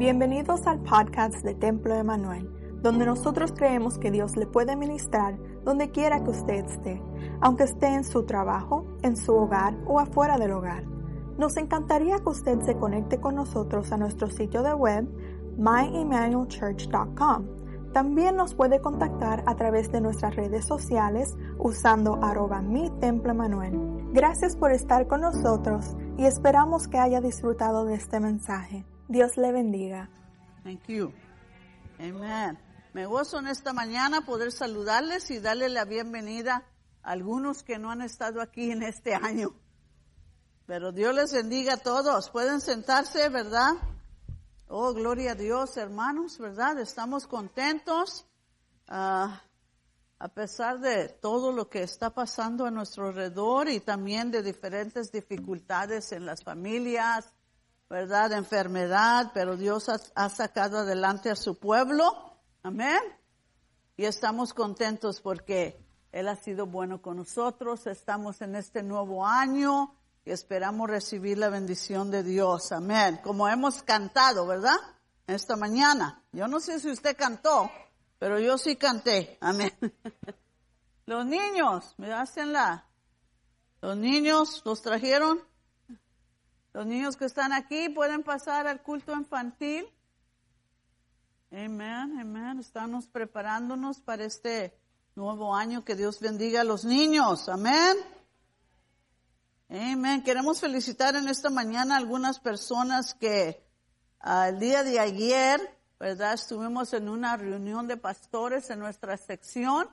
Bienvenidos al podcast de Templo Emanuel, donde nosotros creemos que Dios le puede ministrar donde quiera que usted esté, aunque esté en su trabajo, en su hogar o afuera del hogar. Nos encantaría que usted se conecte con nosotros a nuestro sitio de web myemmanuelchurch.com. También nos puede contactar a través de nuestras redes sociales usando arroba mi templo Emanuel. Gracias por estar con nosotros y esperamos que haya disfrutado de este mensaje. Dios le bendiga. Thank you. Amen. Me gozo en esta mañana poder saludarles y darle la bienvenida a algunos que no han estado aquí en este año. Pero Dios les bendiga a todos. Pueden sentarse, ¿verdad? Oh, gloria a Dios, hermanos, ¿verdad? Estamos contentos. ah, a pesar de todo lo que está pasando a nuestro alrededor y también de diferentes dificultades en las familias, ¿verdad? Enfermedad, pero Dios ha, ha sacado adelante a su pueblo. Amén. Y estamos contentos porque Él ha sido bueno con nosotros. Estamos en este nuevo año y esperamos recibir la bendición de Dios. Amén. Como hemos cantado, ¿verdad? Esta mañana. Yo no sé si usted cantó, pero yo sí canté. Amén. Los niños, me hacen la. Los niños los trajeron. Los niños que están aquí pueden pasar al culto infantil. Amén, amén. Estamos preparándonos para este nuevo año. Que Dios bendiga a los niños. Amén. Amén. Queremos felicitar en esta mañana a algunas personas que ah, el día de ayer, ¿verdad? Estuvimos en una reunión de pastores en nuestra sección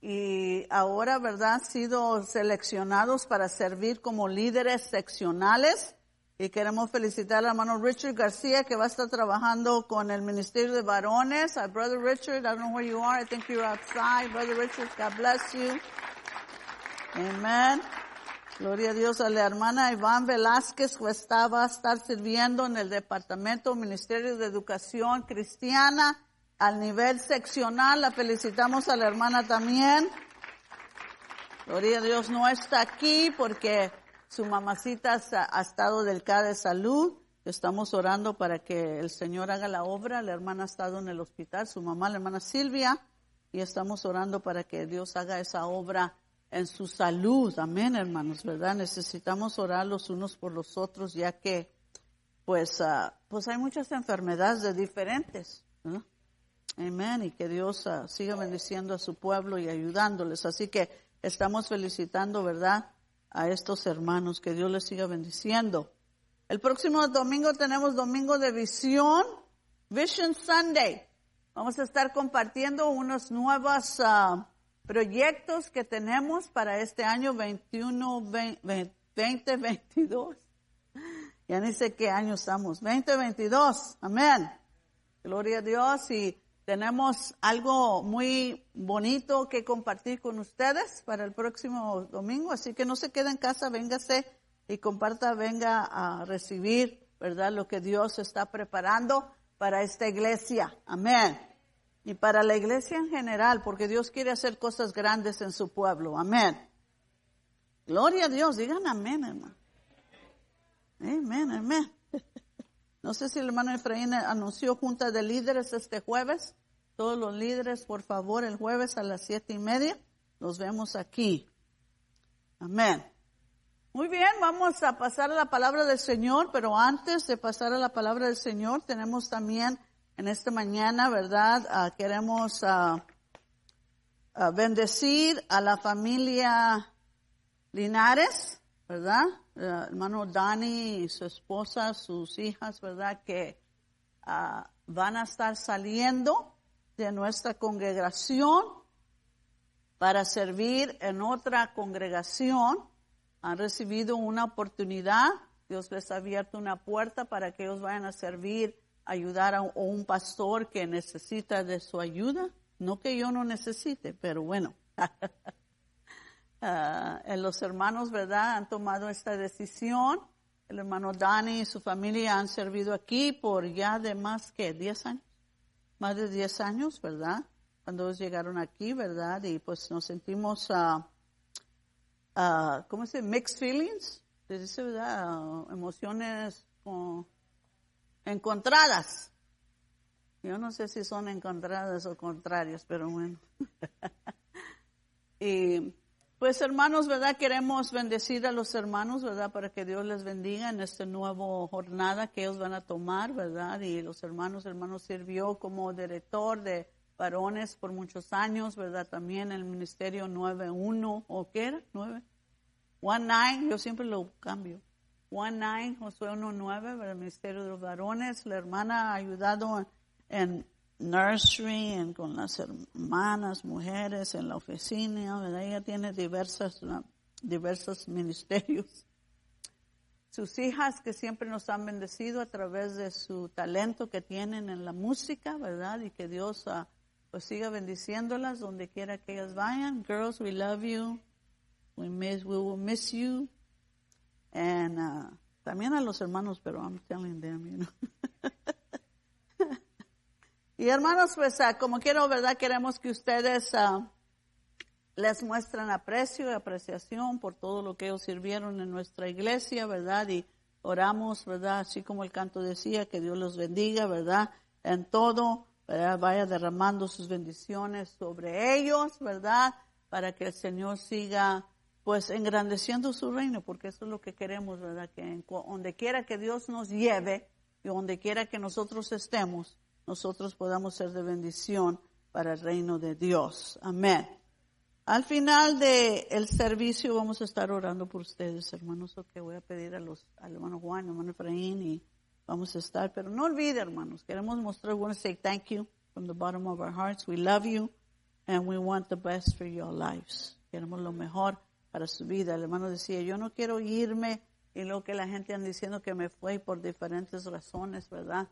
y ahora, ¿verdad? Han sido seleccionados para servir como líderes seccionales. Y queremos felicitar al hermano Richard García que va a estar trabajando con el Ministerio de Varones. A Brother Richard, I don't know where you are. I think you're outside. Brother Richard, God bless you. Amen. Gloria a Dios a la hermana Iván Velázquez que está, va a estar sirviendo en el Departamento Ministerio de Educación Cristiana al nivel seccional. La felicitamos a la hermana también. Gloria a Dios no está aquí porque su mamacita ha, estado delicada de salud. Estamos orando para que el Señor haga la obra. La hermana ha estado en el hospital, su mamá, la hermana Silvia, y estamos orando para que Dios haga esa obra en su salud. Amén, hermanos, ¿verdad? Necesitamos orar los unos por los otros, ya que, pues, ah, pues hay muchas enfermedades de diferentes. Amén, y que Dios ah, siga bendiciendo a su pueblo y ayudándoles. Así que estamos felicitando, ¿verdad? A estos hermanos, que Dios les siga bendiciendo. El próximo domingo tenemos domingo de visión, Vision Sunday. Vamos a estar compartiendo unos nuevos ah, proyectos que tenemos para este año 21, 20, 2022. Ya ni sé qué año estamos. 2022. Amén. Gloria a Dios y tenemos algo muy bonito que compartir con ustedes para el próximo domingo, así que no se quede en casa, véngase y comparta, venga a recibir, ¿verdad? Lo que Dios está preparando para esta iglesia. Amén. Y para la iglesia en general, porque Dios quiere hacer cosas grandes en su pueblo. Amén. Gloria a Dios, digan amén, hermano. Amén, amén. No sé si el hermano Efraín anunció junta de líderes este jueves. Todos los líderes, por favor, el jueves a las siete y media. Nos vemos aquí. Amén. Muy bien, vamos a pasar a la palabra del Señor, pero antes de pasar a la palabra del Señor, tenemos también en esta mañana, ¿verdad? Ah, queremos ah, bendecir a la familia Linares, ¿verdad? Eh, hermano Dani y su esposa, sus hijas, ¿verdad? Que ah, van a estar saliendo de nuestra congregación para servir en otra congregación. Han recibido una oportunidad. Dios les ha abierto una puerta para que ellos vayan a servir, ayudar a un, a un pastor que necesita de su ayuda. No que yo no necesite, pero bueno. En los hermanos, ¿verdad? Han tomado esta decisión. El hermano Dani y su familia han servido aquí por ya de más que 10 años, más de 10 años, ¿verdad? Cuando ellos llegaron aquí, ¿verdad? Y pues nos sentimos, ah, ah, ¿cómo se dice? Mixed feelings, se dice, ¿verdad? Ah, emociones, encontradas. Yo no sé si son encontradas o contrarias, pero bueno. y pues hermanos, ¿verdad? Queremos bendecir a los hermanos, ¿verdad? Para que Dios les bendiga en esta nueva jornada que ellos van a tomar, ¿verdad? Y los hermanos, hermanos sirvió como director de varones por muchos años, ¿verdad? También el ministerio 9-1, ¿o qué era? 9. 1-9, yo siempre lo cambio. 1-9, Josué 1-9, ¿verdad? El ministerio de los varones. La hermana ha ayudado en nursery, en, con las hermanas, mujeres, en la oficina, ¿verdad? Ella tiene diversas, diversos ministerios. Sus hijas que siempre nos han bendecido a través de su talento que tienen en la música, ¿verdad? Y que Dios uh, siga bendiciéndolas donde quiera que ellas vayan. Girls, we love you. We miss, we will miss you. And uh, también a los hermanos, pero I'm telling them, you know. Y hermanos, pues ah, como quiero, ¿verdad? Queremos que ustedes uh, les muestren aprecio y apreciación por todo lo que ellos sirvieron en nuestra iglesia, ¿verdad? Y oramos, ¿verdad? Así como el canto decía, que Dios los bendiga, ¿verdad? En todo, ¿verdad? Vaya derramando sus bendiciones sobre ellos, ¿verdad? Para que el Señor siga pues engrandeciendo su reino, porque eso es lo que queremos, ¿verdad? Que donde quiera que Dios nos lleve y donde quiera que nosotros estemos, nosotros podamos ser de bendición para el reino de Dios. Amén. Al final del el servicio vamos a estar orando por ustedes, hermanos. que voy a pedir a los al hermano Juan, al hermano Efraín y vamos a estar. Pero no olvide, hermanos, queremos mostrar, we want to say thank you from the bottom of our hearts. We love you and we want the best for your lives. Queremos lo mejor para su vida. El hermano decía, yo no quiero irme y lo que la gente anda diciendo que me fue por diferentes razones, ¿verdad?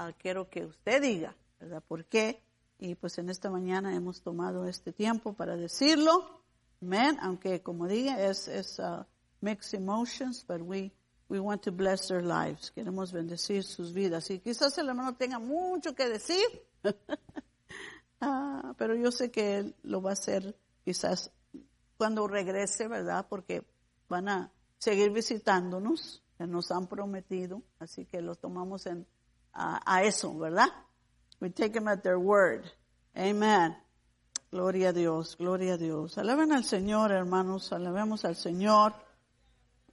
Ah, quiero que usted diga, ¿verdad? ¿Por qué? Y pues en esta mañana hemos tomado este tiempo para decirlo. Amén. Aunque como diga, es, es uh, mixed emotions, but we, we want to bless their lives. Queremos bendecir sus vidas. Y quizás el hermano tenga mucho que decir, ah, pero yo sé que él lo va a hacer quizás cuando regrese, ¿verdad? Porque van a seguir visitándonos, nos han prometido, así que lo tomamos en a, eso, ¿verdad? We take them at their word. Amen. Gloria a Dios, gloria a Dios. Alaben al Señor, hermanos, alabemos al Señor.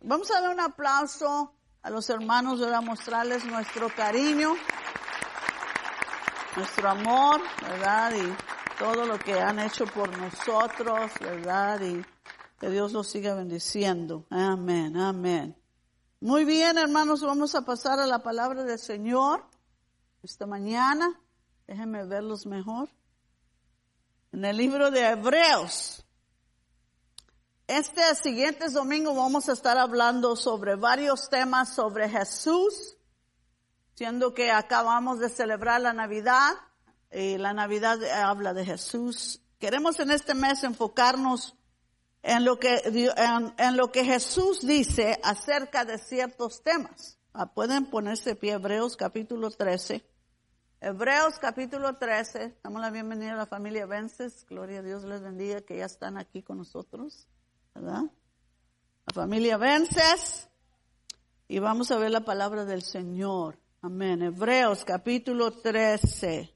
Vamos a dar un aplauso a los hermanos, a mostrarles nuestro cariño, nuestro amor, ¿verdad? Y todo lo que han hecho por nosotros, ¿verdad? Y que Dios los siga bendiciendo. Amén, amén. Muy bien, hermanos, vamos a pasar a la palabra del Señor esta mañana. Déjenme verlos mejor. En el libro de Hebreos. Este siguiente domingo vamos a estar hablando sobre varios temas sobre Jesús, siendo que acabamos de celebrar la Navidad y la Navidad habla de Jesús. Queremos en este mes enfocarnos en lo que, Jesús dice acerca de ciertos temas. Ah, pueden ponerse pie Hebreos capítulo 13. Hebreos capítulo 13, damos la bienvenida a la familia Vences, gloria a Dios les bendiga que ya están aquí con nosotros, ¿verdad? La familia Vences, y vamos a ver la palabra del Señor, amén. Hebreos capítulo 13.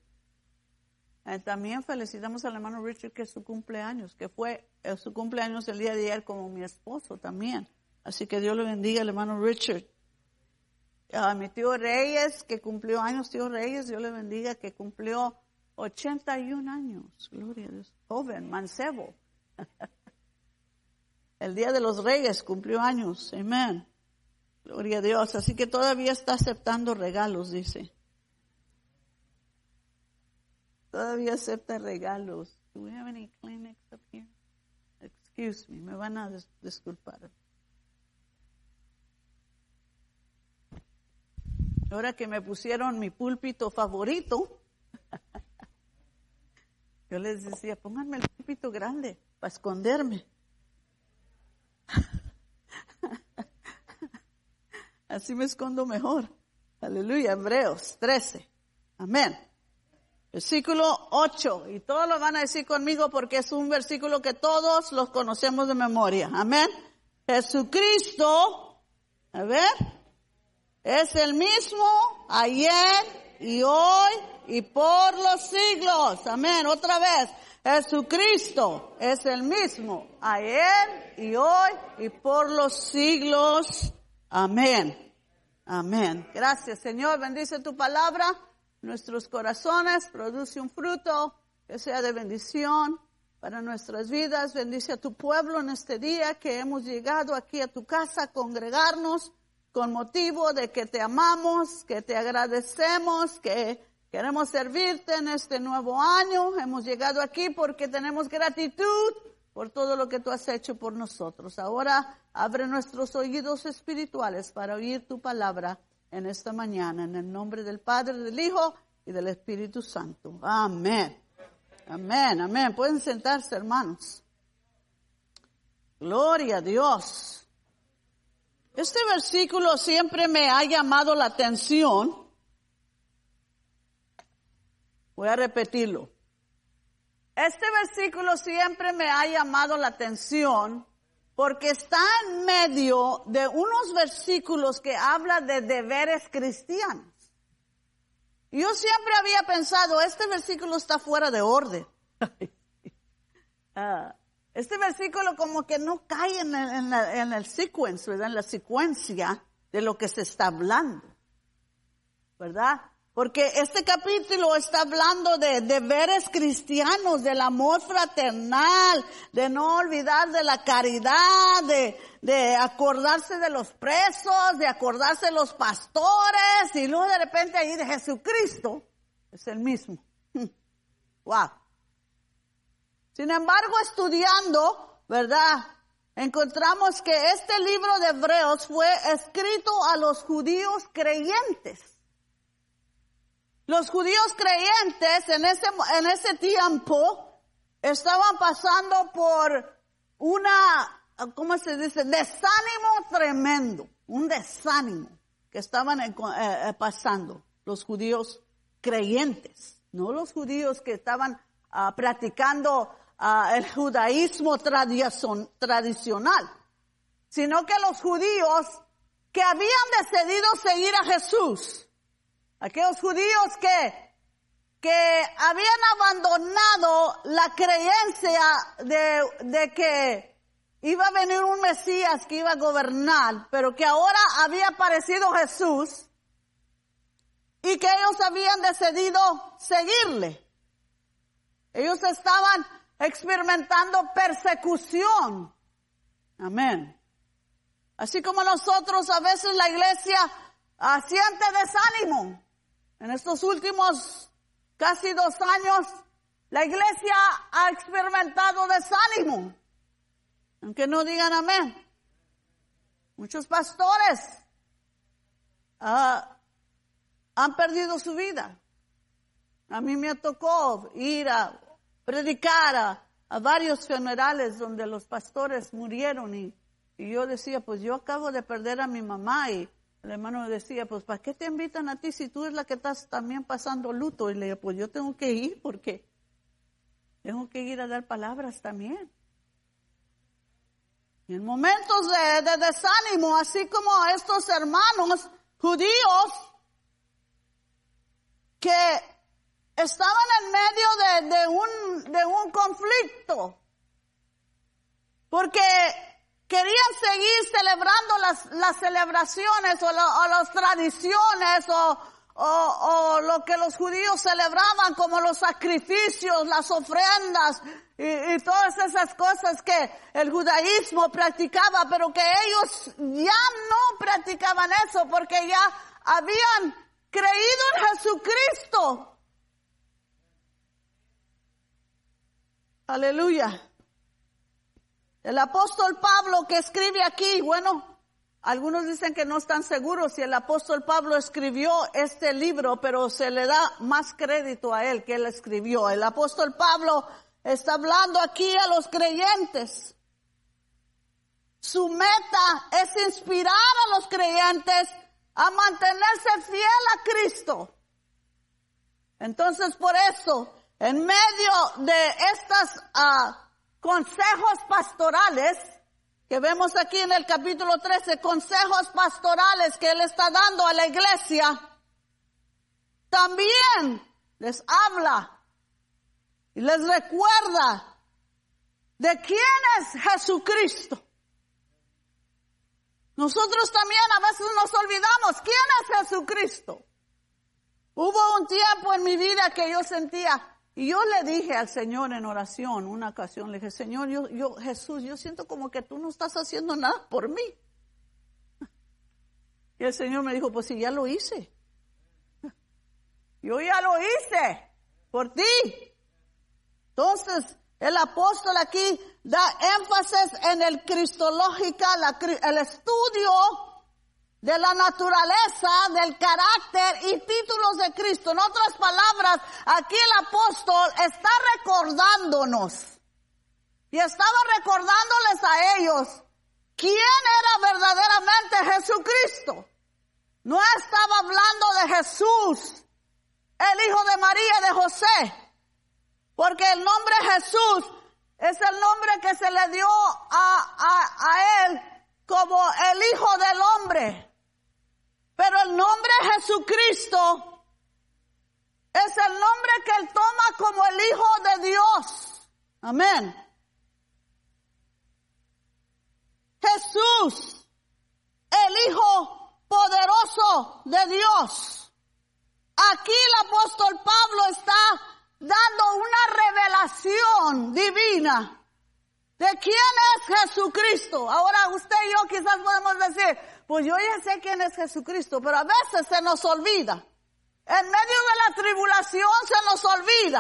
Eh, también felicitamos al hermano Richard que es su cumpleaños, que fue eh, su cumpleaños el día de ayer como mi esposo también. Así que Dios le bendiga al hermano Richard a mi tío Reyes, que cumplió años, tío Reyes, Dios le bendiga, que cumplió 81 años, gloria a Dios, joven, mancebo. El día de los Reyes cumplió años, amén. Gloria a Dios, así que todavía está aceptando regalos, dice. Todavía acepta regalos. Do we have any Kleenex up here? Excuse me, me van a disculpar. Ahora que me pusieron mi púlpito favorito, yo les decía, pónganme el púlpito grande para esconderme. Así me escondo mejor. Aleluya, Hebreos 13. Amén. Versículo 8. Y todos lo van a decir conmigo porque es un versículo que todos los conocemos de memoria. Amén. Jesucristo, a ver, es el mismo ayer y hoy y por los siglos. Amén. Otra vez. Jesucristo es el mismo ayer y hoy y por los siglos. Amén. Amén. Gracias Señor. Bendice tu palabra. Nuestros corazones produce un fruto que sea de bendición para nuestras vidas. Bendice a tu pueblo en este día que hemos llegado aquí a tu casa a congregarnos con motivo de que te amamos, que te agradecemos, que queremos servirte en este nuevo año. Hemos llegado aquí porque tenemos gratitud por todo lo que tú has hecho por nosotros. Ahora abre nuestros oídos espirituales para oír tu palabra en esta mañana, en el nombre del Padre, del Hijo y del Espíritu Santo. Amén. Amén, amén. Pueden sentarse, hermanos. Gloria a Dios. Este versículo siempre me ha llamado la atención. Voy a repetirlo. Este versículo siempre me ha llamado la atención porque está en medio de unos versículos que habla de deberes cristianos. Yo siempre había pensado, este versículo está fuera de orden. Ah, este versículo como que no cae en el, en, el sequence, ¿verdad? En la secuencia de lo que se está hablando. ¿Verdad? Porque este capítulo está hablando de deberes cristianos, del amor fraternal, de no olvidar de la caridad, de, acordarse de los presos, de acordarse de los pastores, y luego de repente ahí de Jesucristo es el mismo. Wow. Sin embargo, estudiando, ¿verdad? Encontramos que este libro de Hebreos fue escrito a los judíos creyentes. Los judíos creyentes en ese, en ese tiempo estaban pasando por una, ¿cómo se dice? Desánimo tremendo, un desánimo que estaban eh, eh, pasando los judíos creyentes, no los judíos que estaban uh, practicando uh, el judaísmo tradicional, sino que los judíos que habían decidido seguir a Jesús aquellos judíos que, que habían abandonado la creencia de, de que iba a venir un Mesías que iba a gobernar, pero que ahora había aparecido Jesús y que ellos habían decidido seguirle. Ellos estaban experimentando persecución. Amén. Así como nosotros a veces la iglesia siente desánimo. En estos últimos casi dos años, la iglesia ha experimentado desánimo. Aunque no digan amén. Muchos pastores ah, han perdido su vida. A mí me tocó ir a predicar a, varios funerales donde los pastores murieron y, y, yo decía, pues yo acabo de perder a mi mamá y el hermano decía, pues ¿para qué te invitan a ti si tú eres la que estás también pasando luto? Y le dije, pues yo tengo que ir porque tengo que ir a dar palabras también. En momentos de, desánimo, así como estos hermanos judíos que estaban en medio de, un, de un conflicto, porque querían seguir celebrando las, celebraciones o, las tradiciones o, lo que los judíos celebraban como los sacrificios, las ofrendas y, todas esas cosas que el judaísmo practicaba, pero que ellos ya no practicaban eso porque ya habían creído en Jesucristo. Aleluya. El apóstol Pablo que escribe aquí, bueno, algunos dicen que no están seguros si el apóstol Pablo escribió este libro, pero se le da más crédito a él que él escribió. El apóstol Pablo está hablando aquí a los creyentes. Su meta es inspirar a los creyentes a mantenerse fiel a Cristo. Entonces por eso, en medio de estas uh, consejos pastorales, que vemos aquí en el capítulo 13, consejos pastorales que Él está dando a la iglesia, también les habla y les recuerda de quién es Jesucristo. Nosotros también a veces nos olvidamos quién es Jesucristo. Hubo un tiempo en mi vida que yo sentía, y yo le dije al Señor en oración, una ocasión, le dije, Señor, yo, yo, Jesús, yo siento como que tú no estás haciendo nada por mí. Y el Señor me dijo, pues si ya lo hice. Yo ya lo hice por ti. Entonces, el apóstol aquí da énfasis en el cristológica, el estudio de la naturaleza, del carácter y títulos de Cristo. En otras palabras, aquí el apóstol está recordándonos y estaba recordándoles a ellos quién era verdaderamente Jesucristo. No estaba hablando de Jesús, el hijo de María de José. Porque el nombre Jesús es el nombre que se le dio a, a, él como el Hijo del Hombre. Pero el nombre Jesucristo es el nombre que él toma como el Hijo de Dios. Amén. Jesús, el Hijo poderoso de Dios. Aquí el apóstol Pablo está dando una revelación divina de quién es Jesucristo. Ahora usted y yo quizás podemos decir, pues yo ya sé quién es Jesucristo, pero a veces se nos olvida. En medio de la tribulación se nos olvida.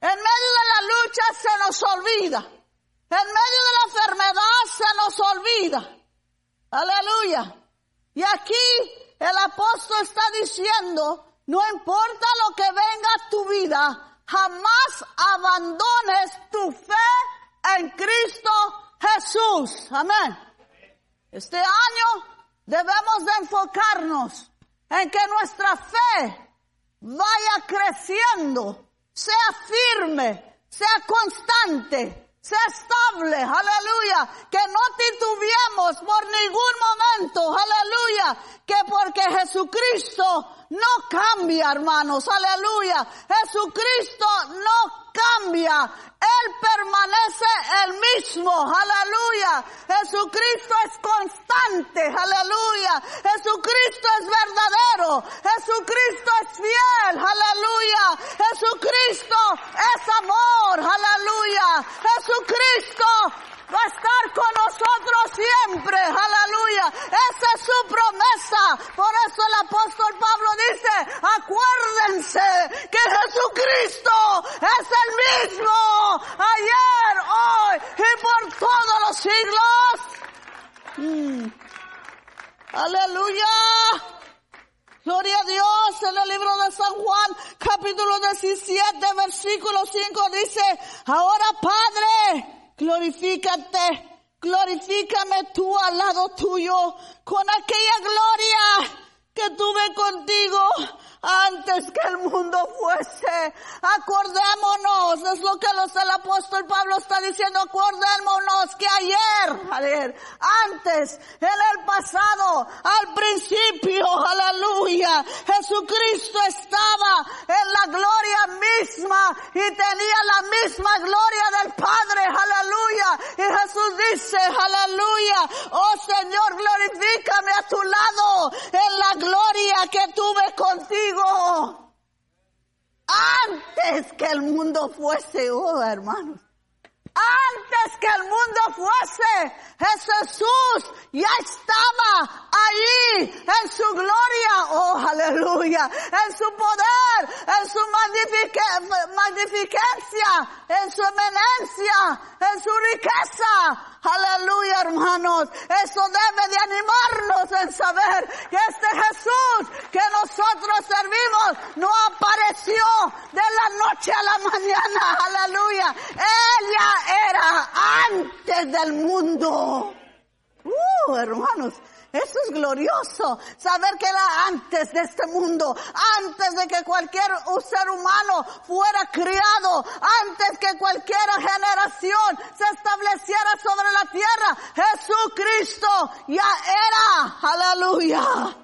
En medio de la lucha se nos olvida. En medio de la enfermedad se nos olvida. Aleluya. Y aquí el apóstol está diciendo no importa lo que venga a tu vida, jamás abandones tu fe en Cristo Jesús. Amén. Este año debemos de enfocarnos en que nuestra fe vaya creciendo, sea firme, sea constante, sea estable, aleluya, que no titubeemos por ningún momento, aleluya, que porque Jesucristo no cambia, hermanos, aleluya, Jesucristo no cambia, Él permanece el mismo, aleluya, Jesucristo es constante, aleluya, Jesucristo es verdadero, Jesucristo es fiel, aleluya, Jesucristo es amor, aleluya, Jesucristo va a estar con nosotros siempre, aleluya. Esa es su promesa. Por eso el apóstol Pablo dice, acuérdense que Jesucristo es el mismo ayer, hoy y por todos los siglos. Mm. Aleluya. Gloria a Dios, en el libro de San Juan, capítulo 17, versículo 5 dice, ahora Padre, glorifícate, glorifícame tú al lado tuyo con aquella gloria que tuve contigo antes que el mundo fuese. Acordémonos, es lo que los, el apóstol Pablo está diciendo, acordémonos que ayer, ayer, antes, en el pasado, al principio, aleluya, Jesucristo estaba en la gloria misma y tenía la misma gloria del Padre, aleluya. Y Jesús dice, aleluya, oh Señor, glorifícame a tu lado en la gloria que tuve contigo antes que el mundo fuese, oh hermanos, antes que el mundo fuese, Jesús ya estaba allí en su gloria, oh aleluya, en su poder, en su magnificencia, en su eminencia, en su riqueza. Aleluya, hermanos. Eso debe de animarnos en saber que este Jesús que nosotros servimos no apareció de la noche a la mañana. Aleluya. Ella era antes del mundo. Uh, hermanos, eso es glorioso saber que era antes de este mundo, antes de que cualquier ser humano fuera criado, antes que cualquier generación se estableciera sobre la tierra. Jesucristo ya era. Aleluya.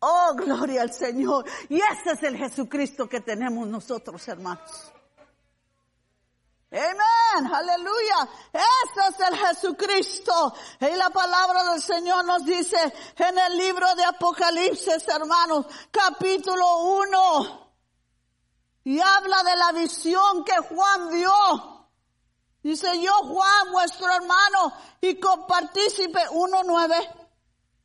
Oh, gloria al Señor. Y ese es el Jesucristo que tenemos nosotros, hermanos. Amén, aleluya. Ese es el Jesucristo. Y la palabra del Señor nos dice en el libro de Apocalipsis, hermanos, capítulo 1. Y habla de la visión que Juan vio. Dice yo, Juan, vuestro hermano y compartícipe 1.9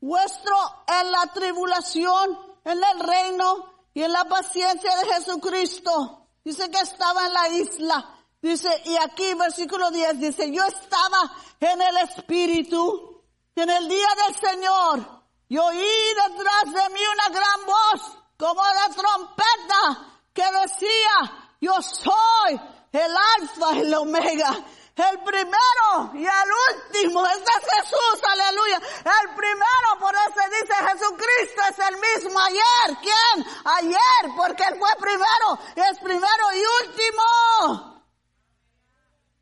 vuestro en la tribulación, en el reino y en la paciencia de Jesucristo. Dice que estaba en la isla. Dice, y aquí versículo 10 dice, yo estaba en el Espíritu, en el día del Señor, y oí detrás de mí una gran voz, como de trompeta, que decía, yo soy el alfa y el omega, el primero y el último. Este es Jesús, aleluya. El primero, por eso dice Jesucristo es el mismo ayer. ¿Quién? Ayer, porque Él fue primero. Es primero y último.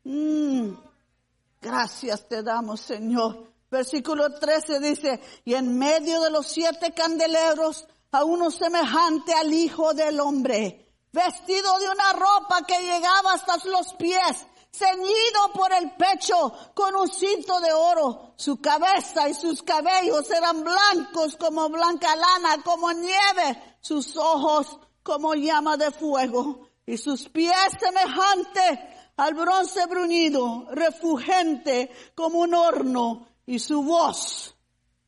Mm. Gracias te damos, Señor. Versículo 13 dice, y en medio de los siete candeleros, a uno semejante al Hijo del Hombre, vestido de una ropa que llegaba hasta los pies ceñido por el pecho con un cinto de oro. Su cabeza y sus cabellos eran blancos como blanca lana, como nieve, sus ojos como llama de fuego y sus pies semejantes al bronce bruñido, refugente como un horno y su voz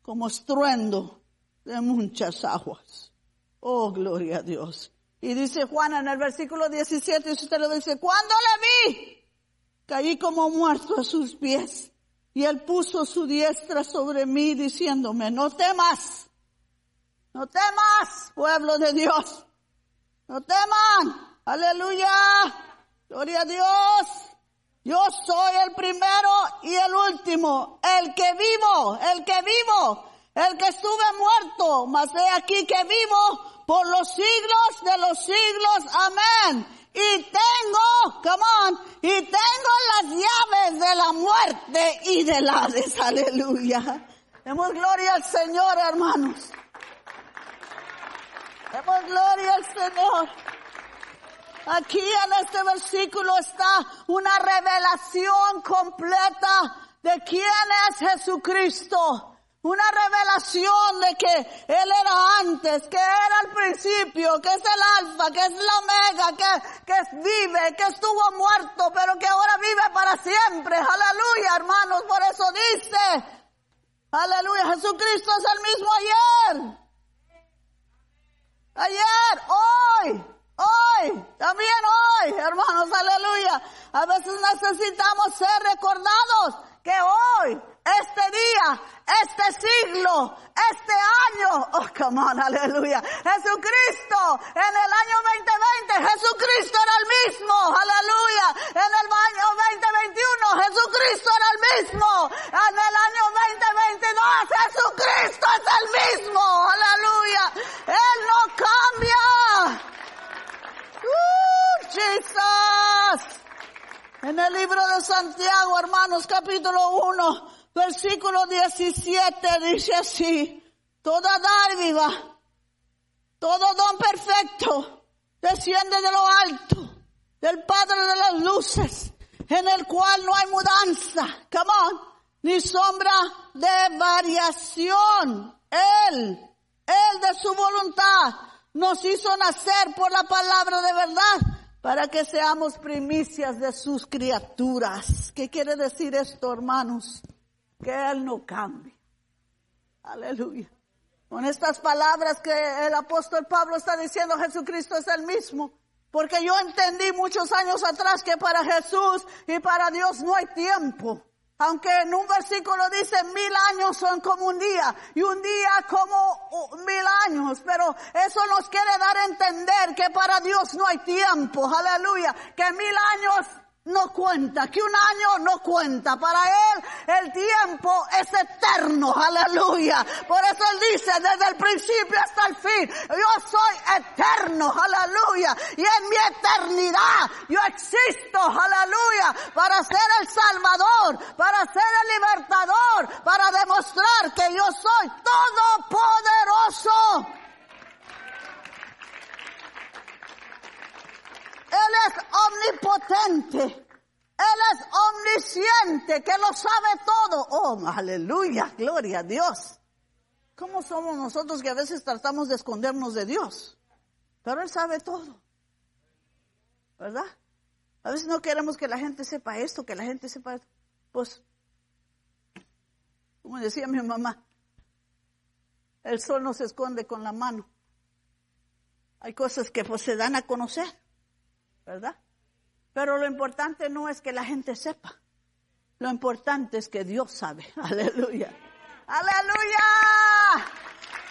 como estruendo de muchas aguas. Oh, gloria a Dios. Y dice Juan en el versículo 17, usted lo dice, cuando le vi, Caí como muerto a sus pies y él puso su diestra sobre mí diciéndome, no temas, no temas, pueblo de Dios, no teman, aleluya, gloria a Dios. Yo soy el primero y el último, el que vivo, el que vivo, el que estuve muerto, mas he aquí que vivo por los siglos de los siglos. Amén y tengo, come on, y tengo las llaves de la muerte y del Hades, aleluya. Demos gloria al Señor, hermanos. Demos gloria al Señor. Aquí en este versículo está una revelación completa de quién es Jesucristo. Una revelación de que Él era antes, que era el principio, que es el alfa, que es la omega, que, que vive, que estuvo muerto, pero que ahora vive para siempre. Aleluya, hermanos. Por eso dice, aleluya, Jesucristo es el mismo ayer. Ayer, hoy, hoy, también hoy, hermanos, aleluya. A veces necesitamos ser recordados que hoy este día, este siglo, este año, oh, come on, aleluya. Jesucristo, en el año 2020, Jesucristo era el mismo, aleluya. En el año 2021, Jesucristo era el mismo. En el año 2022, Jesucristo es el mismo, aleluya. Él no cambia. Uh, Jesus. En el libro de Santiago, hermanos, capítulo 1, versículo 17 dice así, toda dádiva, todo don perfecto desciende de lo alto, del Padre de las luces, en el cual no hay mudanza, come on, ni sombra de variación. Él, Él de su voluntad nos hizo nacer por la palabra de verdad para que seamos primicias de sus criaturas. ¿Qué quiere decir esto, hermanos? que Él no cambie. Aleluya. Con estas palabras que el apóstol Pablo está diciendo, Jesucristo es el mismo. Porque yo entendí muchos años atrás que para Jesús y para Dios no hay tiempo. Aunque en un versículo dice mil años son como un día y un día como mil años, pero eso nos quiere dar a entender que para Dios no hay tiempo, aleluya, que mil años no cuenta, que un año no cuenta. Para Él el tiempo es eterno, aleluya. Por eso Él dice desde el principio hasta el fin, yo soy eterno, aleluya. Y en mi eternidad yo existo, aleluya, para ser el Salvador, para ser el libertador, para demostrar que yo soy todopoderoso. Él es omnipotente. Él es omnisciente, que lo sabe todo. Oh, aleluya, gloria a Dios. ¿Cómo somos nosotros que a veces tratamos de escondernos de Dios? Pero Él sabe todo. ¿Verdad? A veces no queremos que la gente sepa esto, que la gente sepa esto. Pues, como decía mi mamá, el sol no se esconde con la mano. Hay cosas que pues se dan a conocer. ¿Verdad? Pero lo importante no es que la gente sepa. Lo importante es que Dios sabe. Aleluya. Aleluya.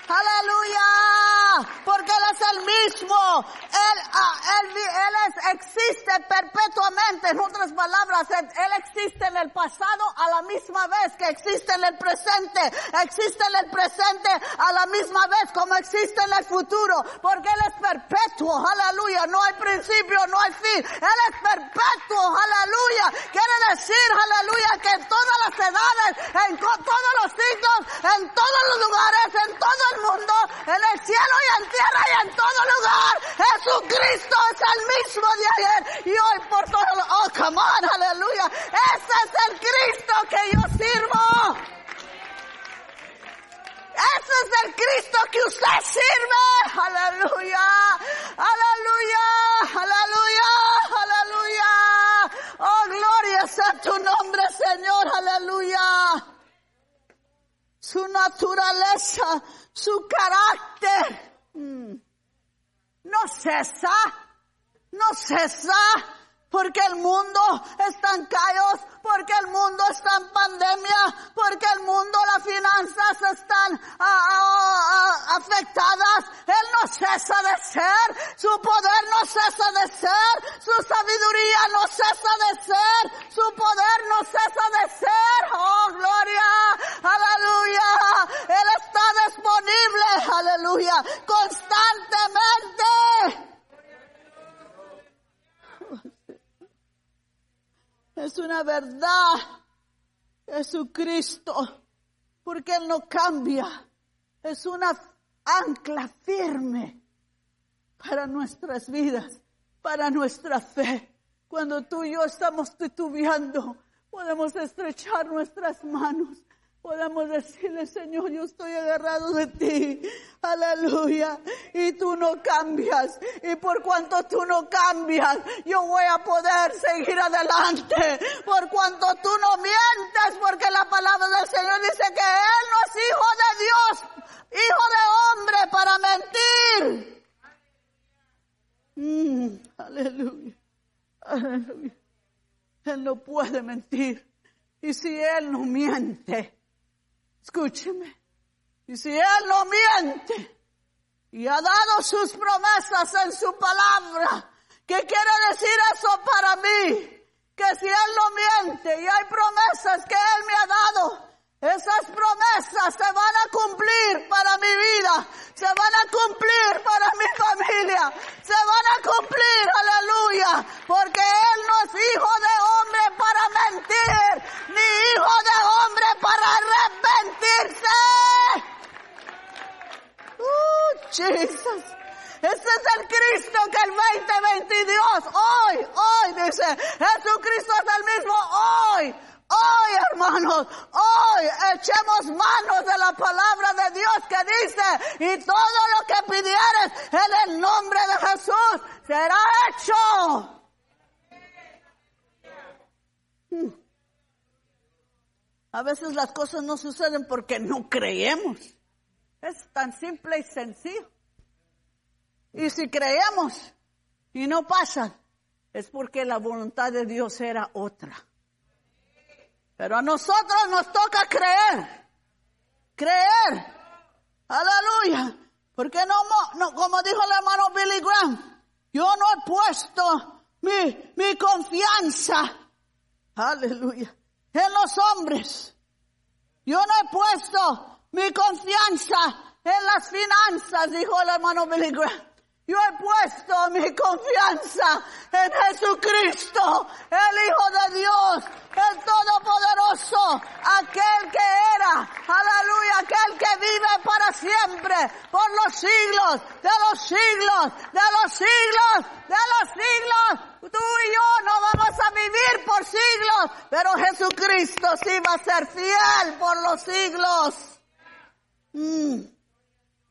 Aleluya. Porque Él es el mismo. Él, ah, él, él es, existe perpetuamente. En otras palabras, él, él, existe en el pasado a la misma vez que existe en el presente. Existe en el presente a la misma vez como existe en el futuro. Porque Él es perpetuo. Aleluya. No hay principio, no hay fin. Él es perpetuo. Aleluya. Quiere decir, aleluya, que en todas las edades, en todos los siglos, en todos los lugares, en todo mundo, en el cielo y en tierra y en todo lugar. Jesucristo es el mismo de ayer y hoy por todo. Oh, come on, aleluya. Ese es el Cristo que yo sirvo. Ese es el Cristo que usted sirve. Aleluya. Aleluya. Aleluya. Aleluya. Oh, gloria sea tu nombre, Señor. Aleluya. Su naturaleza, su carácter. Mm, no cesa. No cesa porque el mundo está en caos, porque el mundo está en pandemia, porque el mundo, las finanzas están ah, ah, ah, afectadas. Él no cesa de ser, su poder no cesa de ser, su sabiduría no cesa de ser, su poder no cesa de ser. Oh, gloria, aleluya. Él está disponible, aleluya, constantemente. Es una verdad. Jesucristo. Porque Él no cambia. Es una ancla firme para nuestras vidas, para nuestra fe. Cuando tú y yo estamos titubeando, podemos estrechar nuestras manos podamos decirle, Señor, yo estoy agarrado de ti. Aleluya. Y tú no cambias. Y por cuanto tú no cambias, yo voy a poder seguir adelante. Por cuanto tú no mientes, porque la palabra del Señor dice que Él no es hijo de Dios, hijo de hombre para mentir. Mm, aleluya. Aleluya. Él no puede mentir. Y si Él no miente, Escúcheme. Y si Él no miente y ha dado sus promesas en su palabra, ¿qué quiere decir eso para mí? Que si Él no miente y hay promesas que Él me ha dado, esas promesas se van a cumplir para mi vida, se van a cumplir para mi familia, se van a cumplir, aleluya, porque Él no es hijo de hombre para mentir, ni hijo de hombre para arrepentirse. Uh, Jesus. Ese es el Cristo que el 2020 Dios hoy, hoy dice, Jesucristo es el mismo hoy, Hoy, hermanos, hoy echemos manos de la palabra de Dios que dice, y todo lo que pidieres en el nombre de Jesús será hecho. A veces las cosas no suceden porque no creemos. Es tan simple y sencillo. Y si creemos y no pasa, es porque la voluntad de Dios era otra. Pero a nosotros nos toca creer. Creer. Aleluya. Porque no, no, como dijo el hermano Billy Graham, yo no he puesto mi, mi confianza, aleluya, en los hombres. Yo no he puesto mi confianza en las finanzas, dijo el hermano Billy Graham. Yo he puesto mi confianza en Jesucristo, el Hijo de Dios, el Todopoderoso, aquel que era, aleluya, aquel que vive para siempre, por los siglos, de los siglos, de los siglos, de los siglos. Tú y yo no vamos a vivir por siglos, pero Jesucristo sí va a ser fiel por los siglos. Mm.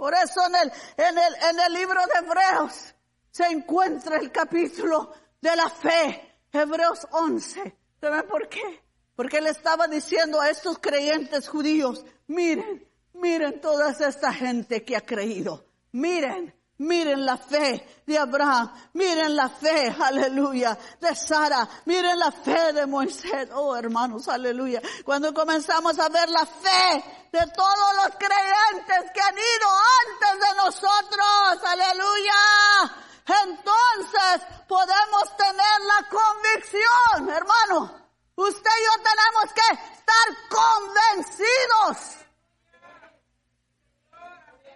Por eso en el, en el, en el libro de Hebreos se encuentra el capítulo de la fe. Hebreos 11. ¿Saben por qué? Porque él estaba diciendo a estos creyentes judíos, miren, miren toda esta gente que ha creído. Miren, Miren la fe de Abraham, miren la fe, aleluya, de Sara, miren la fe de Moisés, oh hermanos, aleluya. Cuando comenzamos a ver la fe de todos los creyentes que han ido antes de nosotros, aleluya, entonces podemos tener la convicción, hermano. Usted y yo tenemos que estar convencidos.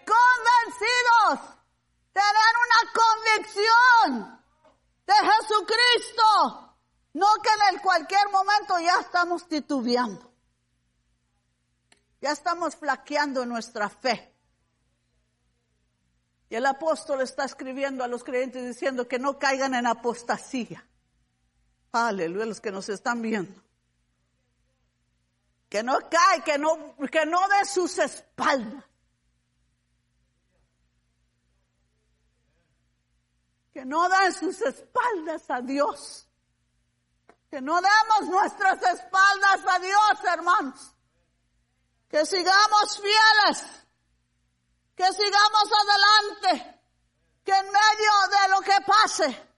Convencidos tener una convicción de Jesucristo. No que en el cualquier momento ya estamos titubeando. Ya estamos flaqueando nuestra fe. Y el apóstol está escribiendo a los creyentes diciendo que no caigan en apostasía. Aleluya, los que nos están viendo. Que no cae, que no, que no de sus espaldas. Que no den sus espaldas a Dios. Que no demos nuestras espaldas a Dios, hermanos. Que sigamos fieles. Que sigamos adelante. Que en medio de lo que pase,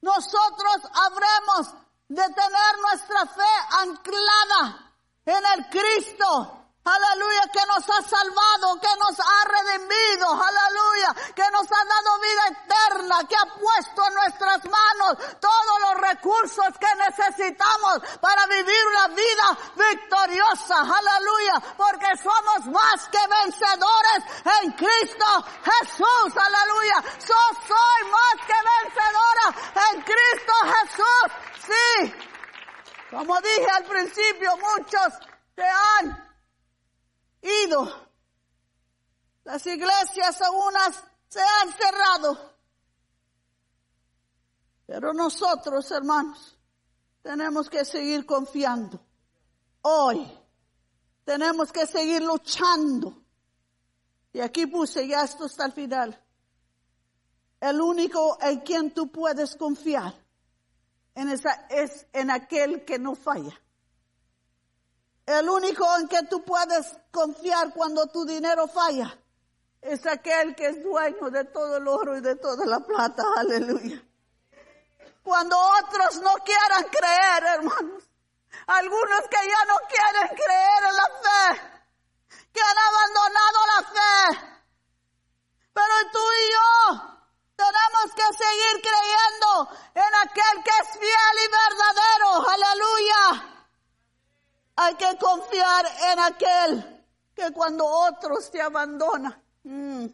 nosotros habremos de tener nuestra fe anclada en el Cristo Aleluya, que nos ha salvado, que nos ha redimido, aleluya, que nos ha dado vida eterna, que ha puesto en nuestras manos todos los recursos que necesitamos para vivir una vida victoriosa, aleluya, porque somos más que vencedores en Cristo Jesús, aleluya. Yo soy más que vencedora en Cristo Jesús, sí. Como dije al principio, muchos se han ido. Las iglesias algunas se han cerrado. Pero nosotros, hermanos, tenemos que seguir confiando. Hoy tenemos que seguir luchando. Y aquí puse ya esto hasta el final. El único en quien tú puedes confiar en esa, es en aquel que no falla. El único en que tú puedes confiar cuando tu dinero falla es aquel que es dueño de todo el oro y de toda la plata. Aleluya. Cuando otros no quieran creer, hermanos. Algunos que ya no quieren creer en la fe. Que han abandonado la fe. Pero tú y yo tenemos que seguir creyendo en aquel que es fiel y verdadero. Aleluya. Hay que confiar en aquel que cuando otros te abandonan, mm,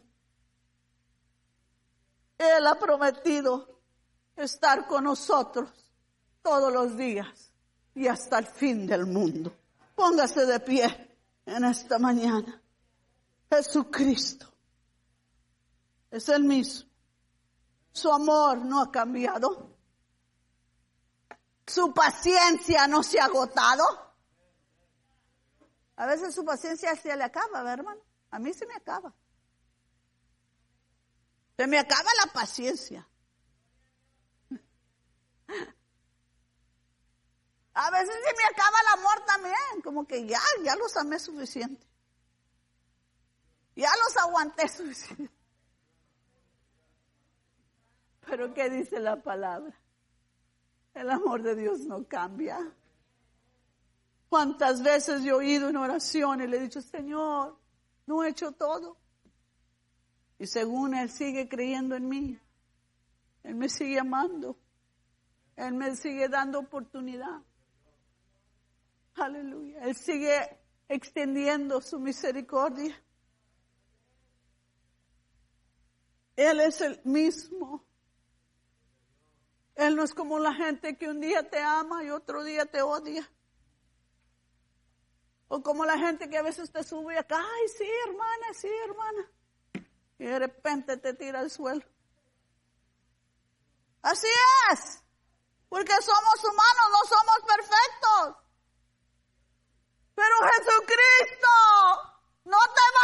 Él ha prometido estar con nosotros todos los días y hasta el fin del mundo. Póngase de pie en esta mañana. Jesucristo es el mismo. Su amor no ha cambiado. Su paciencia no se ha agotado. A veces su paciencia se le acaba, ¿verdad, hermano? A mí se me acaba. Se me acaba la paciencia. A veces se me acaba el amor también, como que ya, ya los amé suficiente. Ya los aguanté suficiente. Pero ¿qué dice la palabra? El amor de Dios no cambia. ¿Cuántas veces yo he oído en oración y le he dicho, Señor, no he hecho todo? Y según Él sigue creyendo en mí, Él me sigue amando. Él me sigue dando oportunidad. Aleluya. Él sigue extendiendo su misericordia. Él es el mismo. Él no es como la gente que un día te ama y otro día te odia. O como la gente que a veces te sube acá, ay, sí, hermana, sí, hermana. Y de repente te tira al suelo. Así es. Porque somos humanos, no somos perfectos. Pero Jesucristo no te va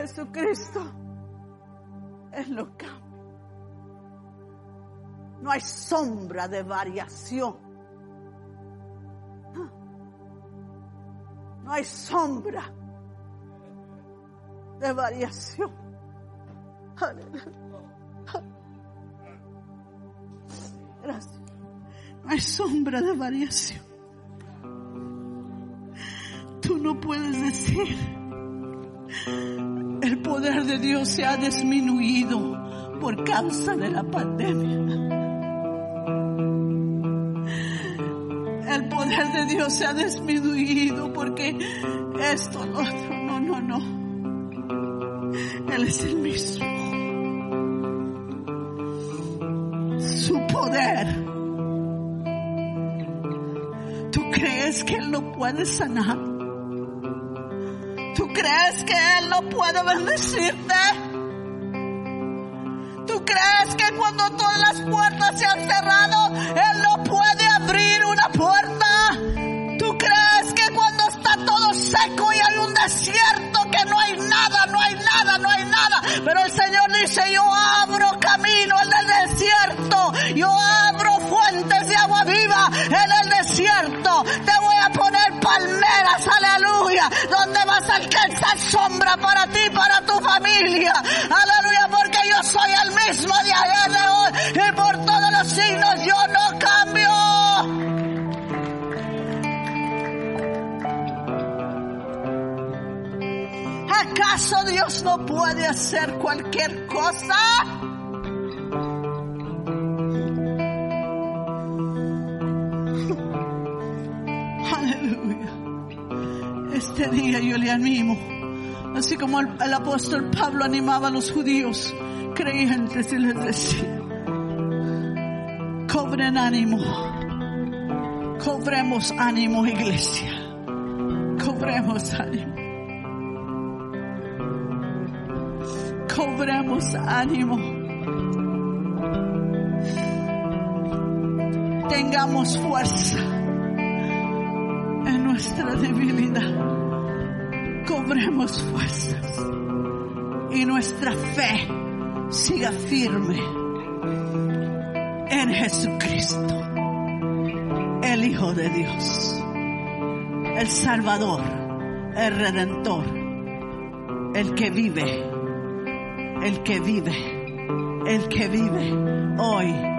Jesucristo, Él lo cambia. No hay sombra de variación. No hay sombra de variación. Gracias. No hay sombra de variación. Tú no puedes decir, el poder de Dios se ha disminuido por causa de la pandemia. El poder de Dios se ha disminuido porque esto, lo otro, no, no, no. Él es el mismo. su poder. ¿Tú crees que Él no puede sanar? ¿Tú crees que Él no puede bendecirte? ¿Tú crees que cuando todas las puertas se han cerrado, Él no puede abrir una puerta? ¿Tú crees que cuando está todo seco y hay un desierto que no hay nada, no hay nada, no hay nada? Pero el Señor dice, yo abro camino en el desierto, yo abro fuentes de agua viva en el desierto, te voy palmeras, aleluya, donde vas a alcanzar sombra para ti, para tu familia, aleluya, porque yo soy el mismo de ayer, de hoy y por todos los siglos yo no cambio. ¿Acaso Dios no puede hacer cualquier cosa? Día yo le animo, así como el, el apóstol Pablo animaba a los judíos creyentes y les decía, cobren ánimo, cobremos ánimo iglesia, cobremos ánimo. cobramos ánimo. Tengamos fuerza Fuerzas y nuestra fe siga firme en Jesucristo, el Hijo de Dios, el Salvador, el Redentor, el que vive el que vive, el que vive hoy